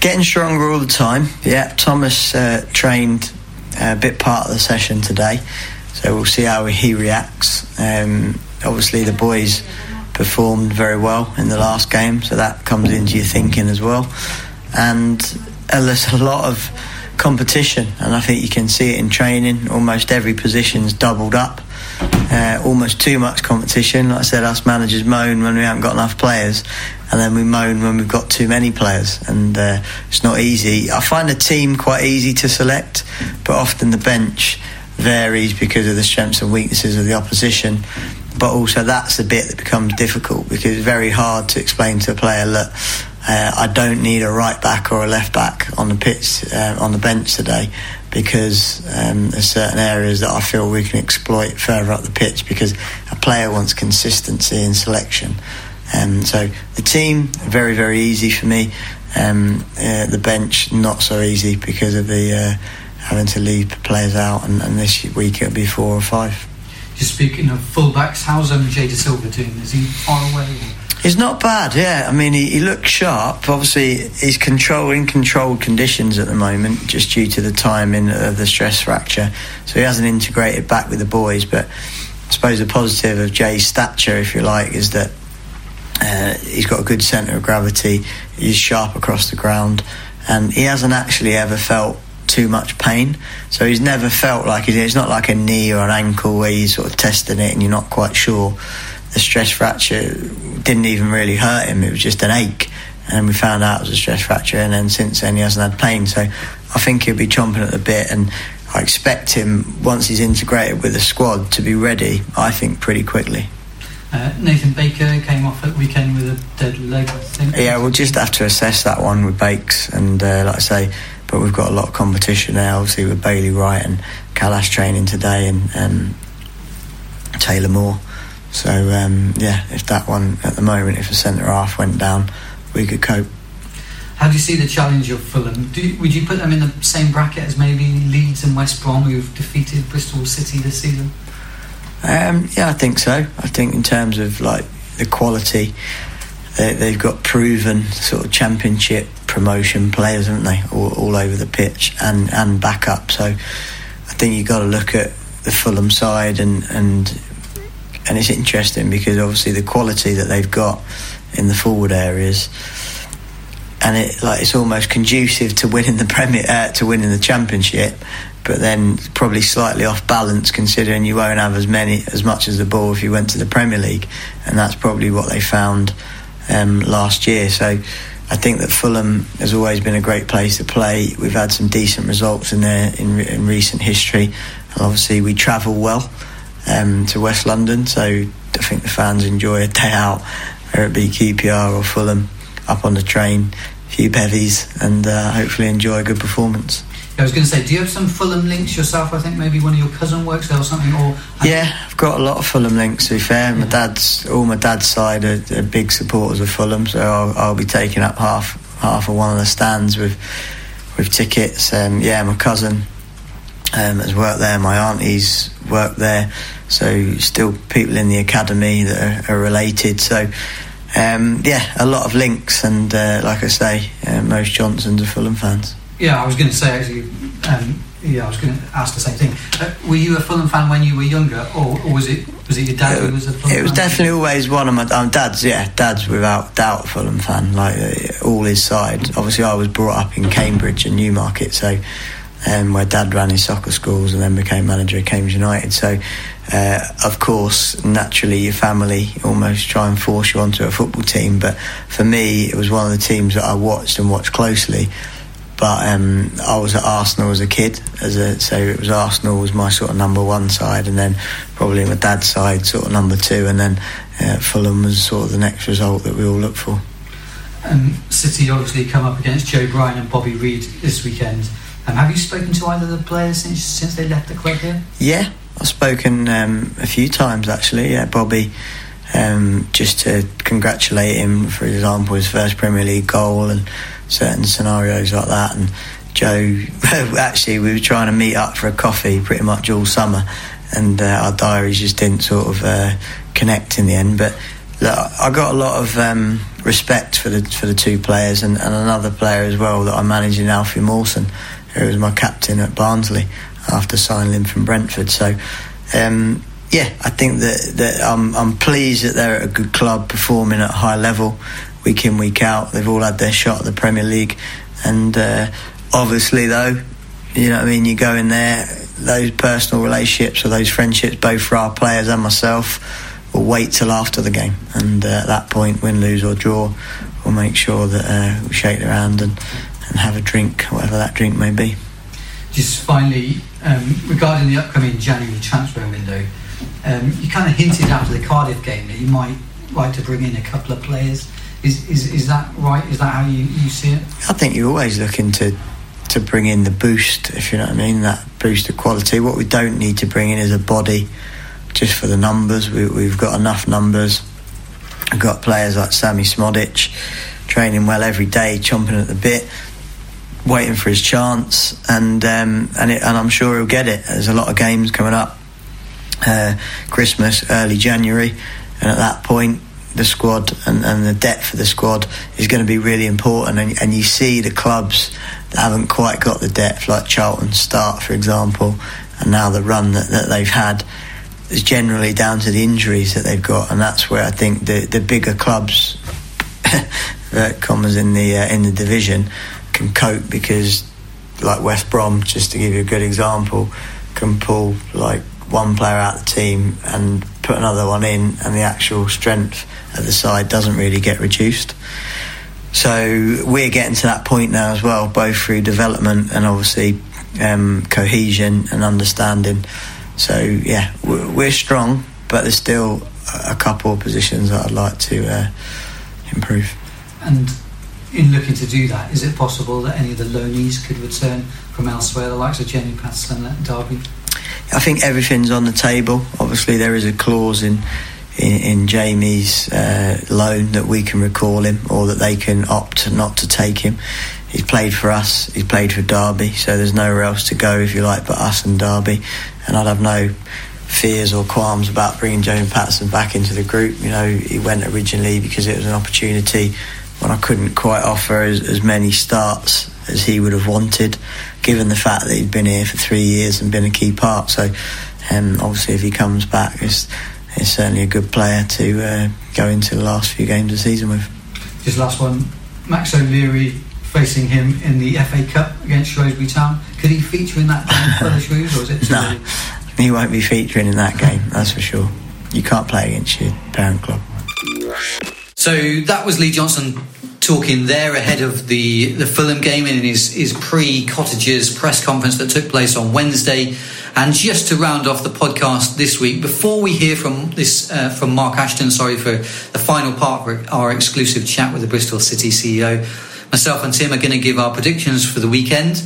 Getting stronger all the time. Yeah, Thomas uh, trained a bit part of the session today, so we'll see how he reacts. Um, obviously, the boys performed very well in the last game, so that comes into your thinking as well. And uh, there's a lot of competition, and I think you can see it in training. Almost every position's doubled up. Uh, almost too much competition. Like I said, us managers moan when we haven't got enough players, and then we moan when we've got too many players, and uh, it's not easy. I find the team quite easy to select, but often the bench varies because of the strengths and weaknesses of the opposition. But also, that's the bit that becomes difficult because it's very hard to explain to a player, look, uh, I don't need a right back or a left back on the pitch uh, on the bench today because um, there's certain areas that I feel we can exploit further up the pitch because a player wants consistency in selection. Um, so the team very very easy for me. Um, uh, the bench not so easy because of the uh, having to leave players out, and, and, this week it'll be four or five. Just speaking of fullbacks, how's um, Jay Dasilva doing? Is he far away? Or? He's not bad, yeah. I mean, he, he looks sharp. Obviously, he's controlling controlled conditions at the moment, just due to the timing of the stress fracture. So he hasn't integrated back with the boys. But I suppose the positive of Jay's stature, if you like, is that uh, he's got a good centre of gravity. He's sharp across the ground, and he hasn't actually ever felt too much pain. So he's never felt like it's not like a knee or an ankle where you're sort of testing it and you're not quite sure the stress fracture didn't even really hurt him. It was just an ache. And we found out it was a stress fracture. And then since then, he hasn't had pain. So I think he'll be chomping at the bit. And I expect him, once he's integrated with the squad, to be ready, I think, pretty quickly. Uh, Nathan Baker came off at weekend with a dead leg, I think. Yeah, we'll just have to assess that one with Bakes. And uh, like I say, but we've got a lot of competition there, obviously, with Bailey Wright and Kalas training today and, and Taylor Moore. So um, yeah, if that one at the moment, if a centre half went down, we could cope. How do you see the challenge of Fulham? You, would you put them in the same bracket as maybe Leeds and West Brom, who've defeated Bristol City this season? Um, yeah, I think so. I think in terms of like the quality, they, have got proven sort of championship promotion players, haven't they? All, all over the pitch and and back up. So I think you've got to look at the Fulham side and and and it's interesting because obviously the quality that they've got in the forward areas and it like it's almost conducive to winning the premier uh, to winning the championship but then probably slightly off balance considering you won't have as many as much as the ball if you went to the Premier League. And that's probably what they found um, last year. So I think that Fulham has always been a great place to play. We've had some decent results in there in, in recent history. And obviously we travel well um, to West London. So I think the fans enjoy a day out, whether it be QPR or Fulham, up on the train, a few bevies, and uh, hopefully enjoy a good performance. I was going to say, do you have some Fulham links yourself? I think maybe one of your cousin works there or something. Or yeah, I've got a lot of Fulham links. To be fair, my dad's all my dad's side are, are big supporters of Fulham, so I'll, I'll, be taking up half half of one of the stands with with tickets. Um, yeah, my cousin um, has worked there. My auntie's worked there. So still people in the academy that are, are related. So um, yeah, a lot of links, and uh, like I say, uh, most Johnsons are Fulham fans. Yeah, I was going to say actually, Um, yeah, I was going to ask the same thing. Uh, were you a Fulham fan when you were younger, or, or was it was it your dad it, who was a Fulham fan? It was fan? definitely always one of my um, dad's. Yeah, dad's without doubt a Fulham fan. Like uh, all his side. Obviously, I was brought up in Cambridge and Newmarket, so um, where dad ran his soccer schools and then became manager at Cambridge United. So, uh, of course, naturally, your family almost try and force you onto a football team. But for me, it was one of the teams that I watched and watched closely. But um, I was at Arsenal as a kid, as a, so it was Arsenal was my sort of number one side, and then probably my dad's side sort of number two, and then uh, Fulham was sort of the next result that we all look for. Um, City obviously come up against Joe Bryan and Bobby Reid this weekend. Um, have you spoken to either of the players since since they left the club here? Yeah, I've spoken um, a few times actually. Yeah, Bobby, um, just to congratulate him, for example, his first Premier League goal and certain scenarios like that. And Joe, [LAUGHS] actually, we were trying to meet up for a coffee pretty much all summer, and uh, our diaries just didn't sort of uh, connect in the end. But look, I got a lot of um, respect for the for the two players and, and another player as well that I manage in Alfie Mawson, who was my captain at Barnsley after signing him from Brentford. So. Um, yeah, I think that, that I'm, I'm pleased that they're at a good club performing at a high level week in, week out. They've all had their shot at the Premier League. And uh, obviously, though, you know what I mean, you go in there, those personal relationships or those friendships, both for our players and myself, will wait till after the game. And uh, at that point, win, lose, or draw, we'll make sure that uh, we shake their hand and, and have a drink, whatever that drink may be. Just finally, um, regarding the upcoming January transfer window, um, you kind of hinted after the Cardiff game that you might like to bring in a couple of players. Is, is, is that right? Is that how you, you see it? I think you're always looking to to bring in the boost, if you know what I mean, that boost of quality. What we don't need to bring in is a body just for the numbers. We, we've got enough numbers. We've got players like Sammy Szmodics training well every day, chomping at the bit, waiting for his chance, and um, and it, and I'm sure he'll get it. There's a lot of games coming up, uh, Christmas, early January, and at that point the squad and, and the depth of the squad is going to be really important. And, and you see the clubs that haven't quite got the depth, like Charlton Start, for example, and now the run that, that they've had is generally down to the injuries that they've got, and that's where I think the, the bigger clubs, [LAUGHS] that commas in the uh, in the division, can cope because, like West Brom, just to give you a good example, can pull like one player out of the team and put another one in, and the actual strength of the side doesn't really get reduced. So we're getting to that point now as well, both through development and obviously um, cohesion and understanding. So yeah, we're, we're strong, but there's still a couple of positions that I'd like to uh, improve. And in looking to do that, is it possible that any of the loanees could return from elsewhere, the likes of Jamie Paterson at Derby? I think everything's on the table. Obviously, there is a clause in in, in Jamie's uh, loan that we can recall him, or that they can opt not to take him. He's played for us. He's played for Derby, so there's nowhere else to go, if you like, but us and Derby. And I'd have no fears or qualms about bringing Jamie Paterson back into the group. You know, he went originally because it was an opportunity when I couldn't quite offer as, as many starts as he would have wanted, given the fact that he'd been here for three years and been a key part. So, um, obviously, if he comes back, it's, it's certainly a good player to uh, go into the last few games of the season with. Just last one, Max O'Leary facing him in the FA Cup against Shrewsbury Town. Could he feature in that game for the Shrews, or is it [LAUGHS] No, he won't be featuring in that game, that's for sure. You can't play against your parent club. So that was Lee Johnson talking there ahead of the, the Fulham game in his, his pre Cottages press conference that took place on Wednesday. And just to round off the podcast this week, before we hear from this uh, from Mark Ashton, sorry for the final part of our exclusive chat with the Bristol City CEO, myself and Tim are going to give our predictions for the weekend.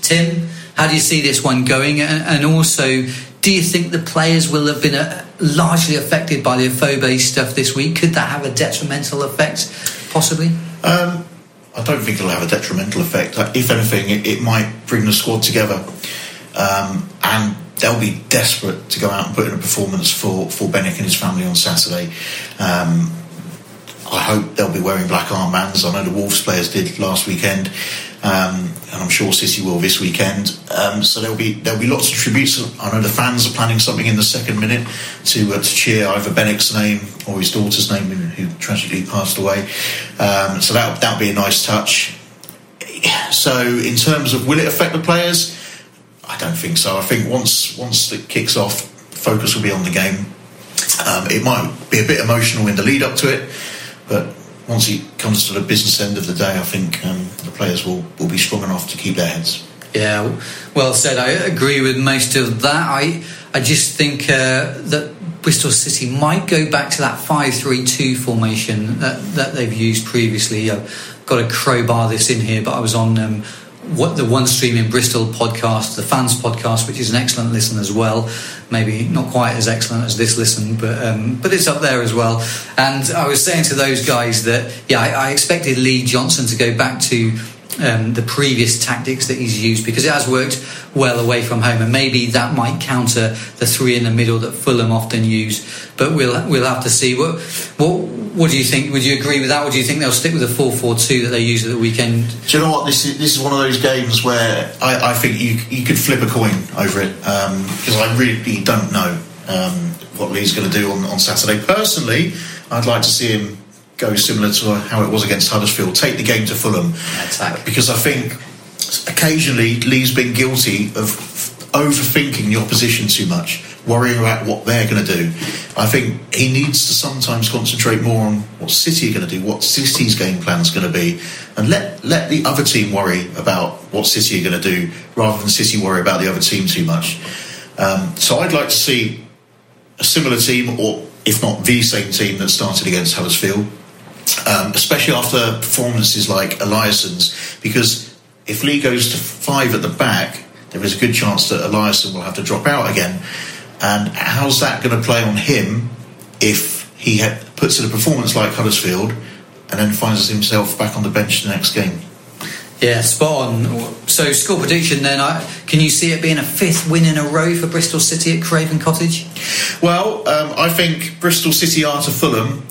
Tim, how do you see this one going? And, also, do you think the players will have been uh, largely affected by the Afobe stuff this week? Could that have a detrimental effect, possibly? Um, I don't think it'll have a detrimental effect. Uh, If anything, it, it might bring the squad together, um, and they'll be desperate to go out and put in a performance for for Benik and his family on Saturday. Um, I hope they'll be wearing black armbands. I know the Wolves players did last weekend, um, and I'm sure City will this weekend. Um, so there'll be there'll be lots of tributes. I know the fans are planning something in the second minute to uh, to cheer either Benik's name or his daughter's name, who tragically passed away. Um, so that that'll be a nice touch. So in terms of will it affect the players? I don't think so. I think once once it kicks off, focus will be on the game. Um, it might be a bit emotional in the lead up to it, but once it comes to the business end of the day, I think um, the players will, will be strong enough to keep their heads. Yeah, well said. I agree with most of that. I I just think uh, that Bristol City might go back to that five-three-two formation that, that they've used previously. I've got to crowbar this in here, but I was on um, what the One Team in Bristol podcast, the fans podcast, which is an excellent listen as well. Maybe not quite as excellent as this listen, but um, but it's up there as well. And I was saying to those guys that yeah, I, I expected Lee Johnson to go back to um, the previous tactics that he's used because it has worked well away from home, and maybe that might counter the three in the middle that Fulham often use. But we'll we'll have to see. What what what do you think? Would you agree with that, or do you think they'll stick with the four four two that they used at the weekend? Do you know what this is? This is one of those games where I, I think you you could flip a coin over it because um, I really don't know um, what Lee's going to do on, on Saturday. Personally, I'd like to see him go similar to how it was against Huddersfield. Take the game to Fulham. Attack. Because I think occasionally Lee's been guilty of overthinking the opposition too much, worrying about what they're going to do. I think he needs to sometimes concentrate more on what City are going to do, what City's game plan is going to be, and let let the other team worry about what City are going to do, rather than City worry about the other team too much. Um, so I'd like to see a similar team, or if not the same team that started against Huddersfield, um, especially after performances like Eliasson's, because if Lee goes to five at the back, there is a good chance that Eliasson will have to drop out again. And how's that going to play on him if he had, puts in a performance like Huddersfield and then finds himself back on the bench the next game? Yeah, spot on. So, score prediction then. I, can you see it being a fifth win in a row for Bristol City at Craven Cottage? Well, um, I think Bristol City are to Fulham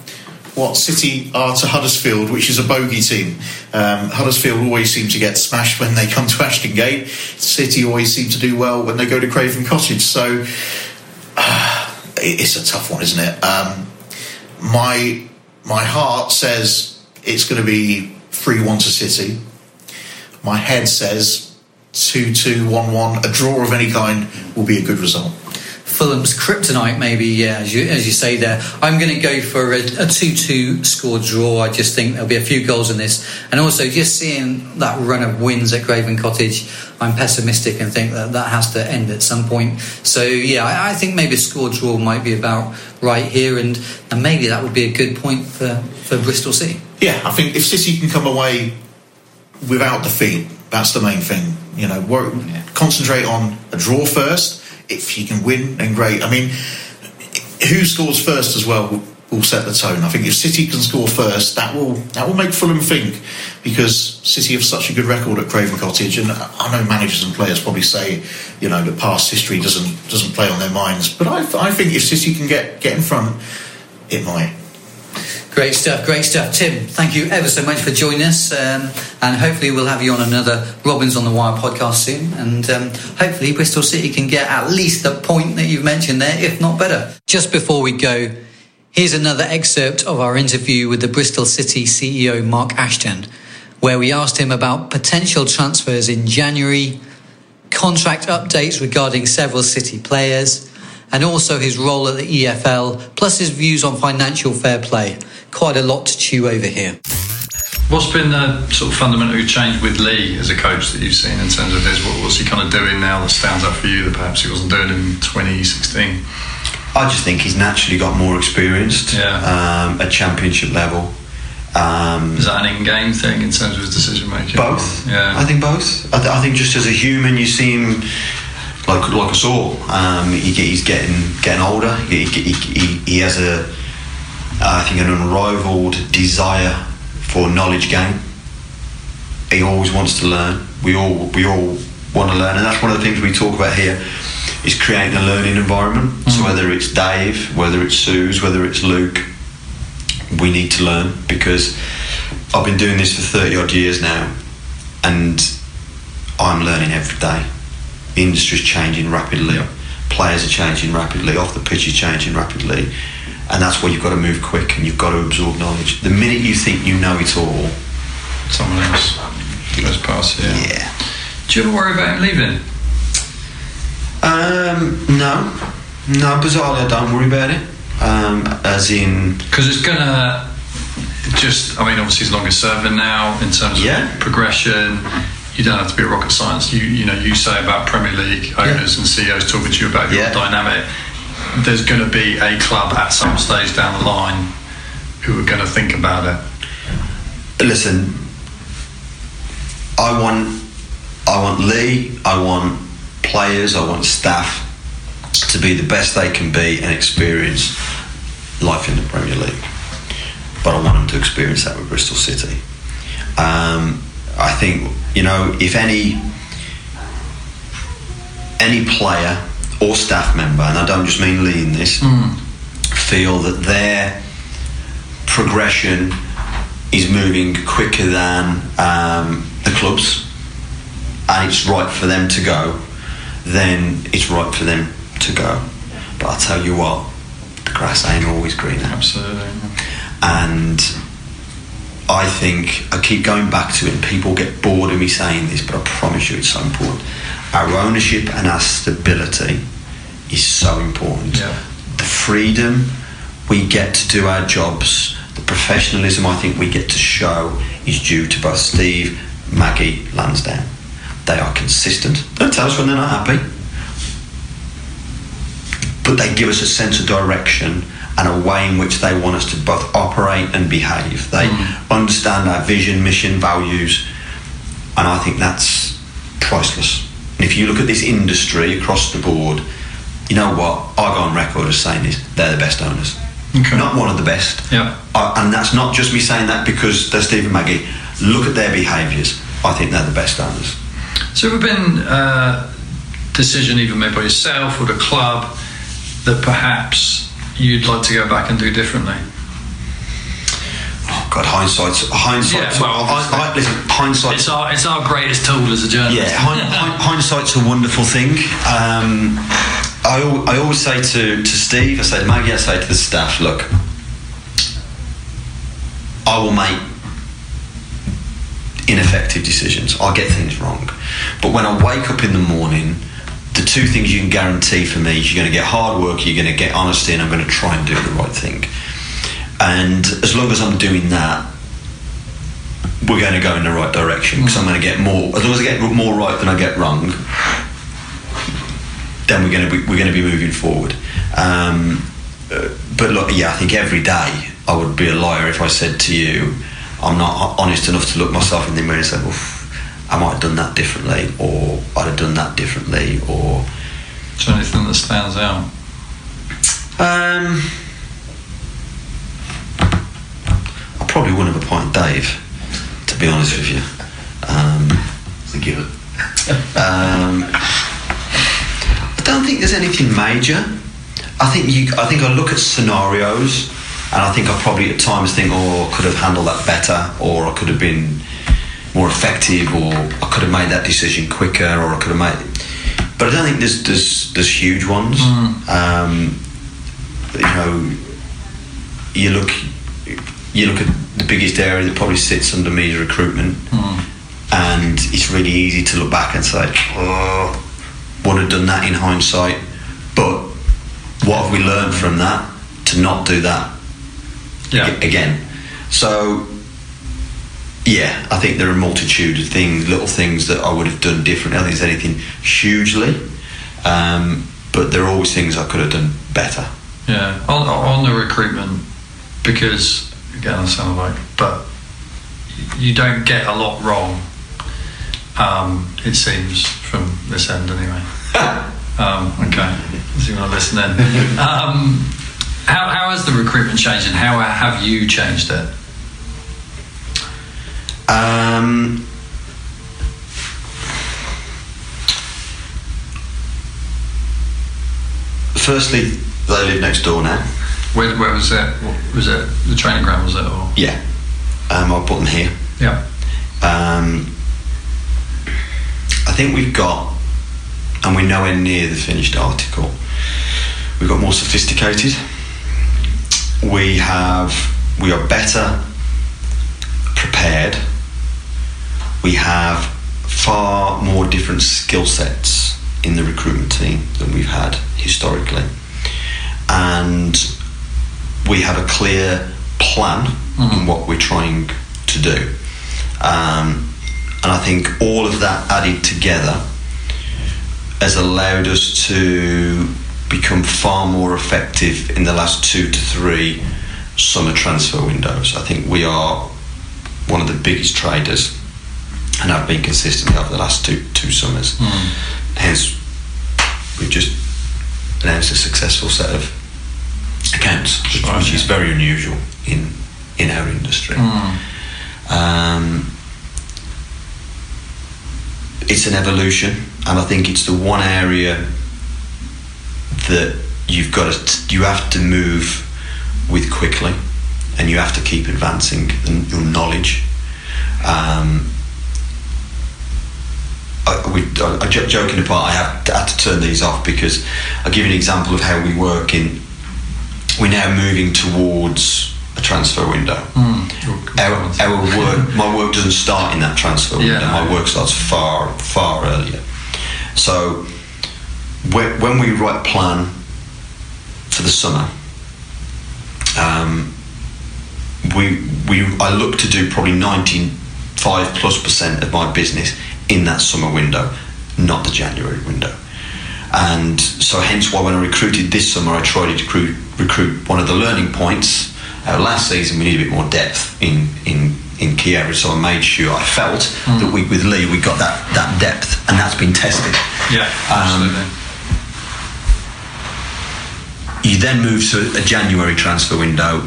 what City are to Huddersfield, which is a bogey team. Um, Huddersfield always seem to get smashed when they come to Ashton Gate. City always seem to do well when they go to Craven Cottage. So [SIGHS] uh, it's a tough one, isn't it? Um, my my heart says it's going to be three one to City. My head says 2 2 1 1. A draw of any kind will be a good result. Fulham's kryptonite, maybe, yeah, as you, as you say there. I'm going to go for a, a 2 2 score draw. I just think there'll be a few goals in this. And also, just seeing that run of wins at Craven Cottage, I'm pessimistic and think that that has to end at some point. So, yeah, I, I think maybe a score draw might be about right here, and, and maybe that would be a good point for, for Bristol City. Yeah, I think if City can come away without defeat, that's the main thing. You know, work, concentrate on a draw first if you can win, then great. I mean, who scores first as well will, set the tone. I think if City can score first, that will that will make Fulham think because City have such a good record at Craven Cottage, and I know managers and players probably say, you know, the past history doesn't doesn't play on their minds, but I, I think if City can get get in front, it might. Great stuff, great stuff. Tim, thank you ever so much for joining us. Um, and hopefully, we'll have you on another Robins on the Wire podcast soon. And um, hopefully, Bristol City can get at least the point that you've mentioned there, if not better. Just before we go, here's another excerpt of our interview with the Bristol City CEO, Mark Ashton, where we asked him about potential transfers in January, contract updates regarding several City players, and also his role at the EFL, plus his views on financial fair play quite a lot to chew over here. What's been the sort of fundamental change with Lee as a coach that you've seen in terms of his? What, what's he kind of doing now that stands out for you that perhaps he wasn't doing in 2016? I just think he's naturally got more experienced yeah. um, at championship level. Um, Is that an in-game thing in terms of his decision making? Both. Yeah. I think both. I, th- I, think just as a human, you see him like like us all. Um, he, he's getting getting older. He, he, he, he has a I think, an unrivaled desire for knowledge gain. He always wants to learn. We all we all want to learn, and that's one of the things we talk about here. Is creating a learning environment. Mm. So whether it's Dave, whether it's Suze, whether it's Luke, we need to learn because I've been doing this for 30 odd years now and I'm learning every day. The industry's changing rapidly, players are changing rapidly, off the pitch is changing rapidly, and that's where you've got to move quick and you've got to absorb knowledge. The minute you think you know it all, someone else goes past. Yeah. yeah. Do you ever worry about him leaving? Um, no, no, bizarrely, I don't worry about it. Um, as in, because it's gonna just. I mean, obviously, he's longer serving now in terms of Yeah. progression. You don't have to be a rocket science. You you know, you say about Premier League owners and CEOs talking to you about your Yeah. dynamic. There's going to be a club at some stage down the line who are going to think about it. listen, I want, I want Lee, I want players, I want staff to be the best they can be and experience life in the Premier League. But I want them to experience that with Bristol City. Um, I think you know if any any player or staff member, and I don't just mean Lee in this, feel that their progression is moving quicker than um, the clubs, and it's right for them to go, then it's right for them to go. But I tell you what, the grass ain't always greener. Absolutely. And I think I keep going back to it, and people get bored of me saying this, but I promise you it's so important. Our ownership and our stability is so important. Yeah. The freedom we get to do our jobs, the professionalism I think we get to show is due to both Steve, Maggie, Lansdown. They are consistent. Don't tell us when they're not happy but they give us a sense of direction and a way in which they want us to both operate and behave. They understand our vision, mission, values, and I think that's priceless. And if you look at this industry across the board, you know what? I go on record as saying this: they're the best owners. Okay. Not one of the best. Yeah. Uh, and that's not just me saying that because they're Steve and Maggie. Look at their behaviours. I think they're the best owners. So, have there been uh, decision either made by yourself or the club that perhaps you'd like to go back and do differently? Oh God, hindsight's hindsight's. Yeah, well, I, I, listen, hindsight's It's our it's our greatest tool as a journalist. Yeah, hind, hind, [LAUGHS] hindsight's a wonderful thing. Um, I, I always say to, to Steve, I say to Maggie, I say to the staff, look, I will make ineffective decisions. I'll get things wrong. But when I wake up in the morning, the two things you can guarantee for me is you're going to get hard work, you're going to get honesty, and I'm going to try and do the right thing. And as long as I'm doing that, we're going to go in the right direction because I'm going to get more. As long as I get more right than I get wrong, then we're going to be we're going to be moving forward. Um, uh, but look, yeah, I think every day I would be a liar if I said to you, I'm not honest enough to look myself in the mirror and say, Oof, I might have done that differently, or I'd have done that differently, or. Is there anything that stands out? Um, I probably wouldn't have appointed Dave, to be honest with you. Um, It's a given. um, I don't think there's anything major. I think you. I think I look at scenarios, and I think I probably at times think, oh, I could have handled that better, or I could have been more effective, or I could have made that decision quicker, or I could have made. But I don't think there's there's there's huge ones. Um, you know, you look you look at the biggest area that probably sits under me is recruitment, and it's really easy to look back and say, "Oh, would have done that in hindsight." But what have we learned from that to not do that Yeah. again? So, yeah, I think there are a multitude of things, little things that I would have done differently. I don't think there's anything hugely, um, but there are always things I could have done better. Yeah, on, on the recruitment, because again, I sound like, but you don't get a lot wrong. Um, it seems from this end, anyway. [LAUGHS] um, okay, so you want to listen in. [LAUGHS] Um, how, how has the recruitment changed, and how have you changed it? Um, firstly, they live next door now. Where, where was it? What, was it the training ground? Was it? Or? Yeah, um, I'll put them here. Yeah. Um, I think we've got, and we're nowhere near the finished article. We've got more sophisticated. We have, we are better prepared. We have far more different skill sets in the recruitment team than we've had historically, and we have a clear plan in what we're trying to do. Um, and I think all of that added together has allowed us to become far more effective in the last two to three summer transfer windows. I think we are one of the biggest traders and I've been consistently over the last two two summers. Hence, we've just announced a successful set of accounts, which, Right, which is very unusual in in our industry. Um, it's an evolution, and I think it's the one area that you've got to you have to move with quickly, and you have to keep advancing your knowledge. Um, I, we, I, I, joking apart, I have had to turn these off because I'll give you an example of how we work in. We're now moving towards a transfer window. Our, our work, [LAUGHS] my work doesn't start in that transfer window. Yeah. My work starts far, far earlier. So when, when we write a plan for the summer, um, we we I look to do probably 95 plus percent of my business in that summer window, not the January window. And so, hence why when I recruited this summer, I tried to recruit, recruit one of the learning points. Our last season, we needed a bit more depth in, in, in key areas, so I made sure I felt hmm. that we, with Lee, we got that, that depth, and that's been tested. Yeah, Um, absolutely. You then move to a January transfer window,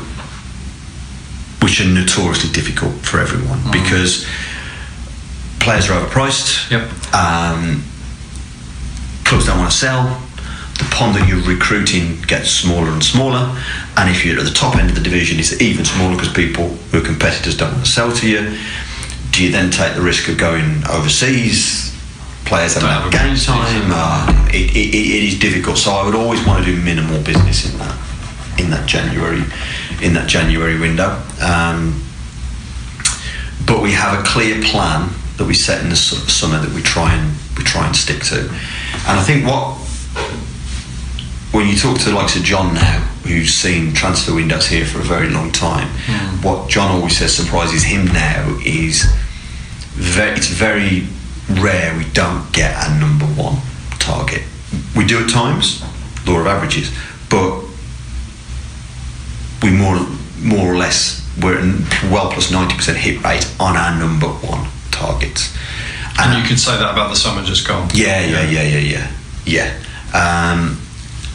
which are notoriously difficult for everyone hmm. because players are overpriced. Yep. Um, clubs don't want to sell. The pond that you're recruiting gets smaller and smaller, and if you're at the top end of the division, it's even smaller because people who are competitors don't want to sell to you. Do you then take the risk of going overseas? Players Don't have game time. Uh, it, it, it is difficult. So I would always want to do minimal business in that in that January in that January window. Um, but we have a clear plan that we set in the su- summer that we try and we try and stick to. And I think what when you talk to the likes of John now, who's seen transfer windows here for a very long time, hmm. what John always says surprises him now is very, it's very rare we don't get a number one target. We do at times, law of averages, but we more more or less we're at well plus ninety percent hit rate on our number one targets. And you can say that about the summer just gone. Yeah, yeah, yeah, yeah, yeah, yeah. Um,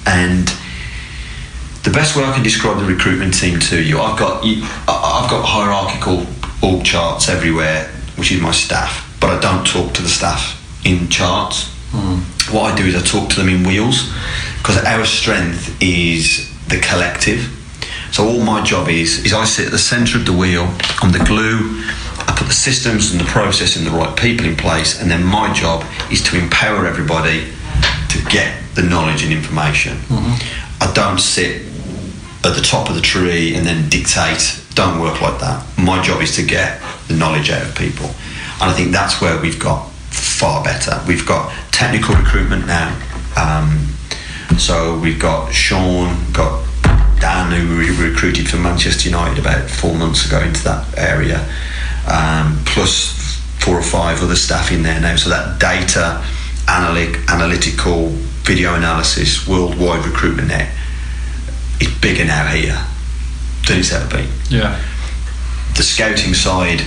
and the best way I can describe the recruitment team to you, I've got you- I've got hierarchical org charts everywhere, which is my staff, but I don't talk to the staff in charts. What I do is I talk to them in wheels because our strength is the collective. So all my job is is I sit at the centre of the wheel. I'm the glue. I put the systems and the process and the right people in place, and then my job is to empower everybody to get the knowledge and information. I don't sit at the top of the tree and then dictate. Don't work like that. My job is to get the knowledge out of people, and I think that's where we've got far better. We've got technical recruitment now. Um, so we've got Sean, got Dan, who we recruited from Manchester United about four months ago into that area, um, plus four or five other staff in there now. So that data, analytic, analytical, video analysis, worldwide recruitment net is bigger now here than it's ever been Yeah. the scouting side,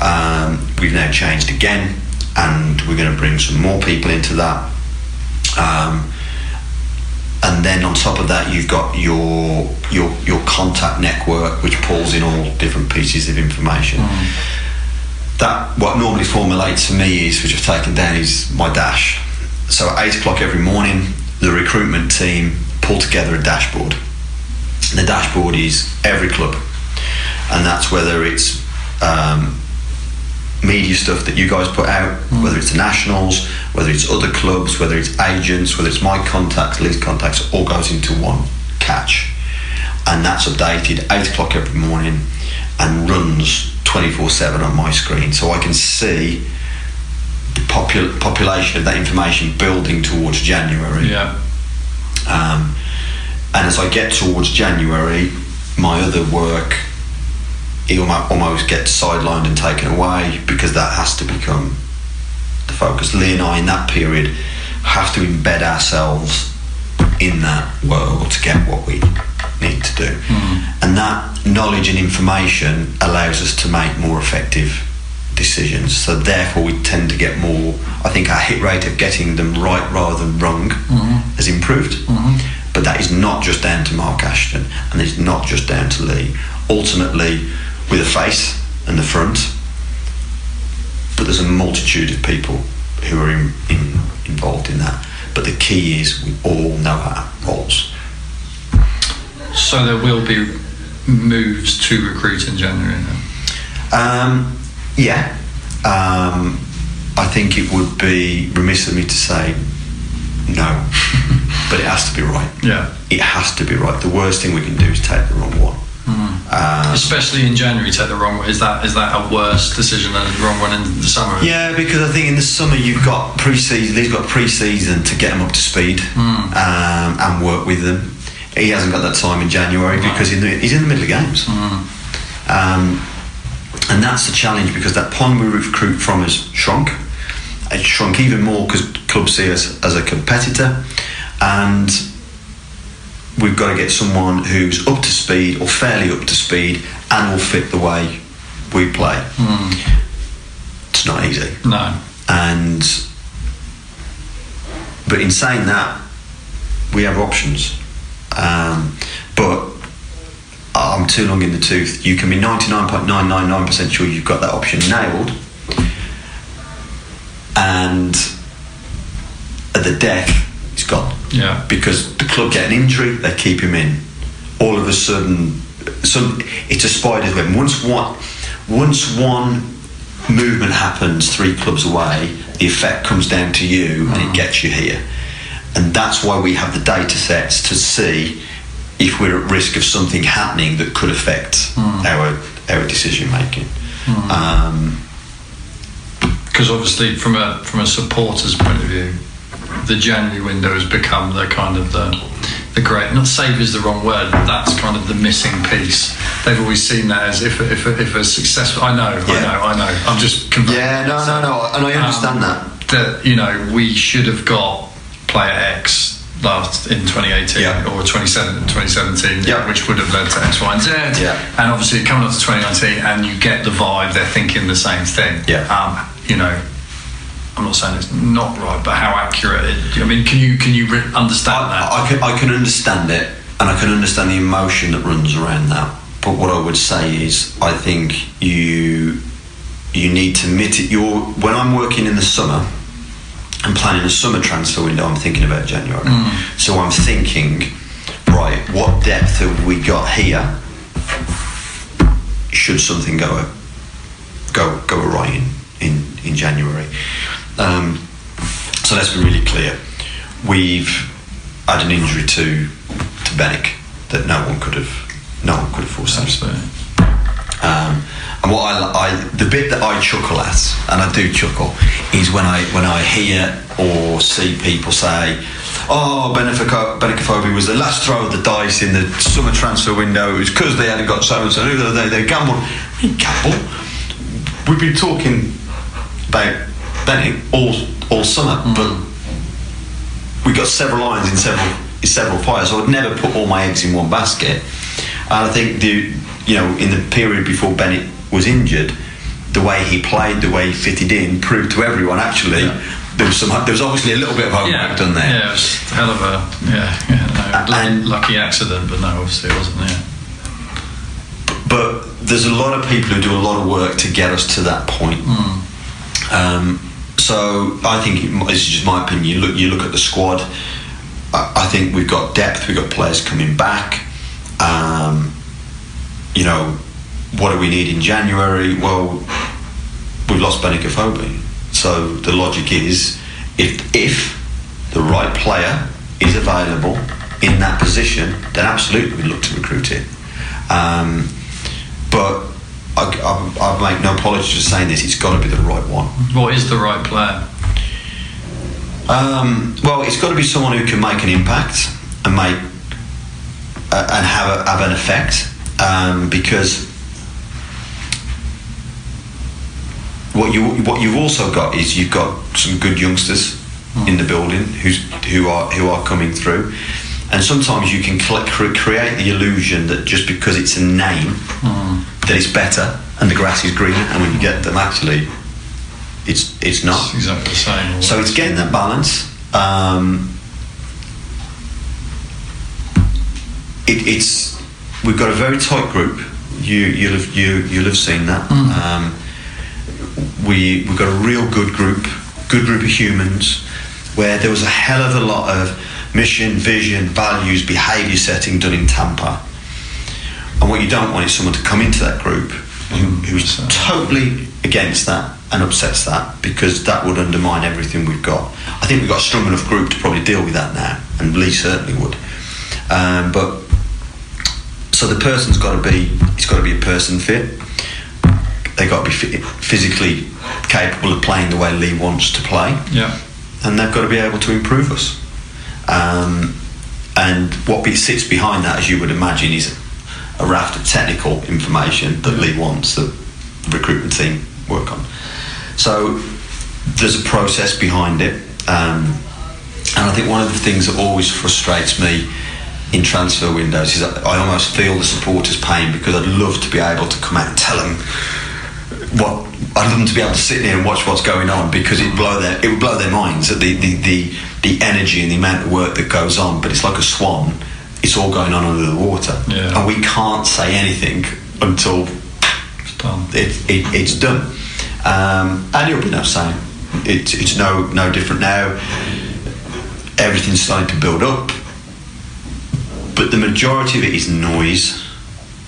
um, we've now changed again, and we're going to bring some more people into that. Um, and then on top of that, you've got your your your contact network, which pulls in all different pieces of information. That what normally formulates for me is, which I've taken down, is my dash. So at eight o'clock every morning, the recruitment team pull together a dashboard The dashboard is every club, and that's whether it's um, media stuff that you guys put out, whether it's the nationals, whether it's other clubs, whether it's agents, whether it's my contacts, Lee's contacts, all goes into one catch, and that's updated eight o'clock every morning, and runs twenty four seven on my screen, so I can see the popul- population of that information building towards January. Yeah. Um, and as I get towards January, my other work almo- almost gets sidelined and taken away because that has to become the focus. Lee and I, in that period, have to embed ourselves in that world to get what we need to do. Hmm. And that knowledge and information allows us to make more effective decisions. So therefore, we tend to get more. I think our hit rate of getting them right rather than wrong hmm. has improved. Hmm. But that is not just down to Mark Ashton, and it's not just down to Lee. Ultimately, with a face and the front, but there's a multitude of people who are in, in, involved in that. But the key is we all know our roles. So there will be moves to recruit in January. Then. Um, yeah, um, I think it would be remiss of me to say no, [LAUGHS] but it has to be right. Yeah. It has to be right. The worst thing we can do is take the wrong one. Um, Especially in January, take the wrong. Is that is that a worse decision than the wrong one in the summer? Yeah, because I think in the summer you've got pre-season. He's got pre-season to get them up to speed um, and work with them. He hasn't got that time in January because in the, he's in the middle of games, um, and that's the challenge because that pond we recruit from has shrunk. It's shrunk even more because clubs see us as a competitor, and we've got to get someone who's up to speed or fairly up to speed and will fit the way we play. It's not easy. No. and but in saying that we have options. Um, but I'm too long in the tooth. You can be 99.999% sure you've got that option nailed. And at the death it's gone Yeah. because the club get an injury they keep him in. All of a sudden some it's a spider's web. Once one once one movement happens three clubs away the effect comes down to you and it mm-hmm. gets you here. And that's why we have the data sets to see if we're at risk of something happening that could affect mm. our our decision making. Mm. Um, Because obviously, from a from a supporter's point of view, the January window has become the kind of the the great. Not save is the wrong word, but that's kind of the missing piece. They've always seen that as if if if a successful. I know, I know, I know. I'm just yeah no no no and I understand that that you know we should have got player X last in 2018 Yeah. or 27 2017 Yeah. which would have led to X, Y and Z Yeah. and obviously coming up to 2019 and you get the vibe they're thinking the same thing Yeah. um, you know I'm not saying it's not right but how accurate it, I mean can you can you re- understand that I, I can I can understand it, and I can understand the emotion that runs around that. But what I would say is, I think you you need to mitigate your. When I'm working in the summer and planning a summer transfer window, I'm thinking about January. Hmm. So I'm thinking, right, what depth have we got here? Should something go go go awry in in, in January? Um, so let's be really clear. We've had an injury to to Benik that no one could have no one could have foreseen. Absolutely. Um, and what I, I, the bit that I chuckle at, and I do chuckle, is when I when I hear or see people say, "Oh, Benik Afobe was the last throw of the dice in the summer transfer window. It was because they hadn't got so and so. They they gambled. We gamble. We've been talking about Benik all all summer, but we got several lines in several in several fires. So I'd never put all my eggs in one basket. And I think the you know in the period before Benik was injured, the way he played, the way he fitted in, proved to everyone actually there was some there was obviously a little bit of homework done there. yeah it was a hell of a yeah, yeah no, lucky, And- lucky accident but no obviously it wasn't yeah but there's a lot of people who do a lot of work to get us to that point. Um, so I think this is just my opinion. You look, you look at the squad. I, I think we've got depth. We've got players coming back. Um, you know, what do we need in January? Well, we've lost Benik Afobe. So the logic is if, if the right player is available in that position, then absolutely we look to recruit it. Um, but I, I, I make no apology for saying this, it's got to be the right one. What is the right player? Um, well, it's got to be someone who can make an impact and make uh, and have, a, have an effect. Um, because what you what you've also got is you've got some good youngsters in the building who's who are who are coming through. And sometimes you can cl- create the illusion that just because it's a name that it's better and the grass is greener and when you get them actually it's it's not It's exactly the same. so it's getting that balance. Um, it, it's we've got a very tight group. You you'll have you you'll have seen that. Um, we we've got a real good group, good group of humans, where there was a hell of a lot of mission, vision, values, behaviour setting done in Tampa. And what you don't want is someone to come into that group who, who's totally against that and upsets that because that would undermine everything we've got. I think we've got a strong enough group to probably deal with that now, and Lee certainly would. Um, but so the person's got to be, it's got to be a person fit. They've got to be physically capable of playing the way Lee wants to play Yeah. and they've got to be able to improve us. Um, and what sits behind that, as you would imagine, is a raft of technical information that Lee wants the recruitment team work on. So there's a process behind it, um, and I think one of the things that always frustrates me in transfer windows is I almost feel the supporters' pain because I'd love to be able to come out and tell them what I'd love them to be able to sit there and watch what's going on because it blow their it would blow their minds at the, the, the, the energy and the amount of work that goes on. But it's like a swan; it's all going on under the water, Yeah. and we can't say anything until It's done. it, it, it's done. Um, and it'll be no same. It, it's no no different now. Everything's starting to build up, but the majority of it is noise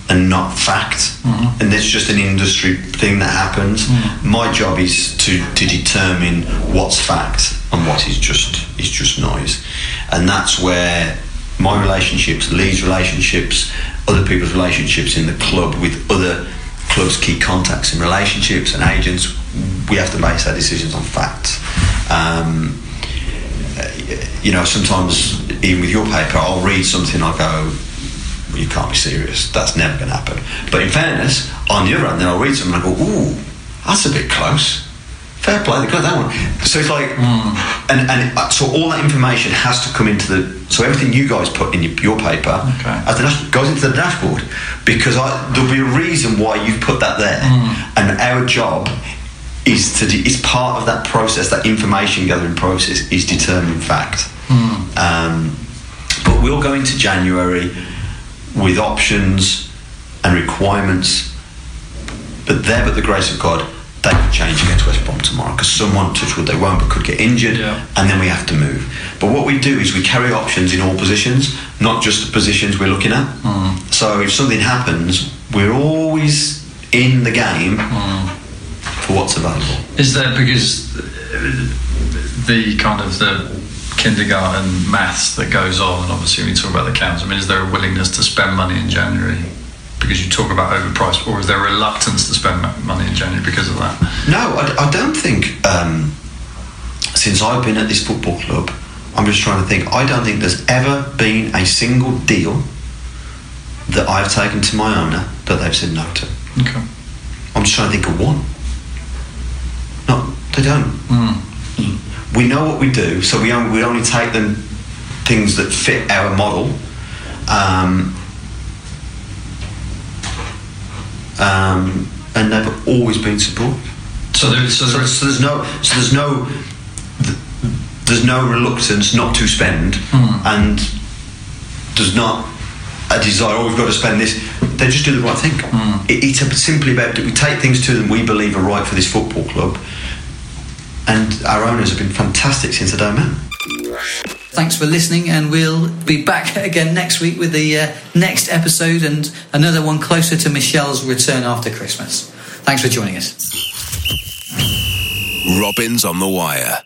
and not fact. And it's just an industry thing that happens. My job is to, to determine what's fact and what is just is just noise, and that's where my relationships, Lee's relationships, other people's relationships in the club with other clubs, key contacts and relationships and agents, we have to base our decisions on facts. Um, you know, sometimes even with your paper, I'll read something, I'll go, well, you can't be serious. That's never going to happen. But in fairness, on the other hand, then I'll read something and I go, ooh, that's a bit close. Fair play, they got that one. So it's like, hmm. and and it, so all that information has to come into the. So everything you guys put in your, your paper Okay. as the goes into the dashboard because I, there'll be a reason why you've put that there, hmm. and our job is to de- is part of that process. That information gathering process is determining fact. Hmm. Um, but we'll go into January with options and requirements. But there, but the grace of God, they could change against West Brom tomorrow because someone, touch wood, they won't, but could get injured, Yeah. and then we have to move. But what we do is we carry options in all positions, not just the positions we're looking at. Mm. So if something happens, we're always in the game mm. for what's available. Is there because the kind of the kindergarten maths that goes on, and obviously when you talk about the counts, I mean, is there a willingness to spend money in January because you talk about overpriced, or is there reluctance to spend money in January because of that? No, I, I don't think. Um, since I've been at this football club, I'm just trying to think. I don't think there's ever been a single deal that I've taken to my owner that they've said no to. Okay. I'm just trying to think of one. No, they don't. We know what we do, so we only, we only take them things that fit our model. Um, um, and they've always been supportive. So, there, so, So, there, so there's no, so there's no, there's no reluctance not to spend, and there's not a desire. Oh, we've got to spend this. They just do the right thing. It, it's simply about that we take things to them we believe are right for this football club, and our owners have been fantastic since the day man. Thanks for listening, and we'll be back [LAUGHS] again next week with the uh, next episode and another one closer to Michelle's return after Christmas. Thanks for joining us. Robins on the Wire.